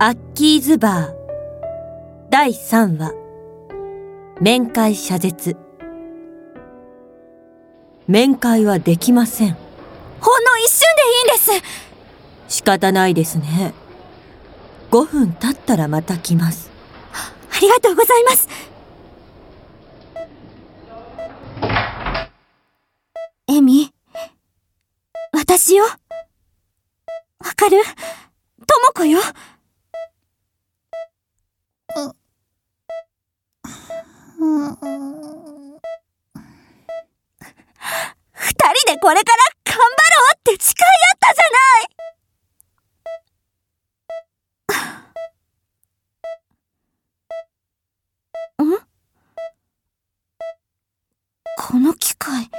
アッキーズバー。第3話。面会謝絶。面会はできません。ほんの一瞬でいいんです。仕方ないですね。5分経ったらまた来ます。ありがとうございます。エミ私よ。わかる？とも子よ二人でこれから頑張ろうって誓い合ったじゃない。ん？この機械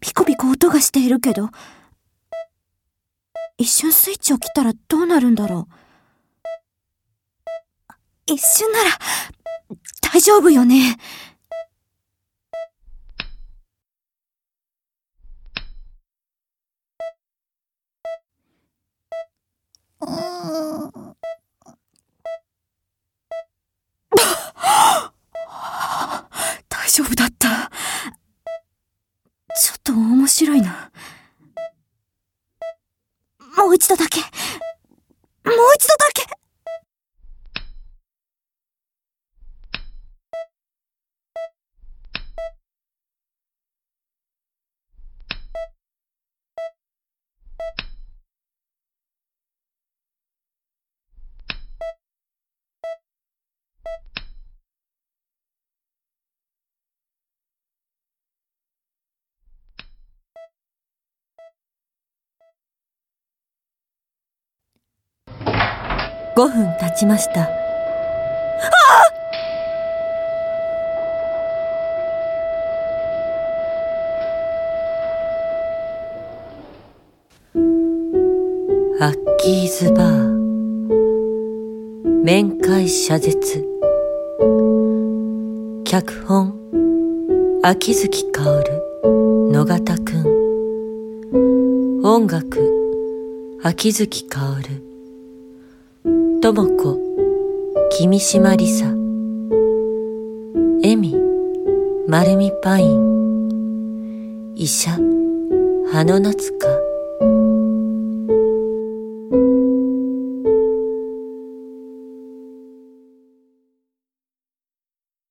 ピコピコ音がしているけど一瞬スイッチを切ったらどうなるんだろう。一瞬なら大丈夫よね？大丈夫だった。ちょっと面白いな。もう一度だけ。もう一度だけ。5分経ちました。アッキーズバー面会謝絶。脚本秋月薫野方くん。音楽秋月薫。とも子君島りさえみ丸みパイン。医者葉の夏か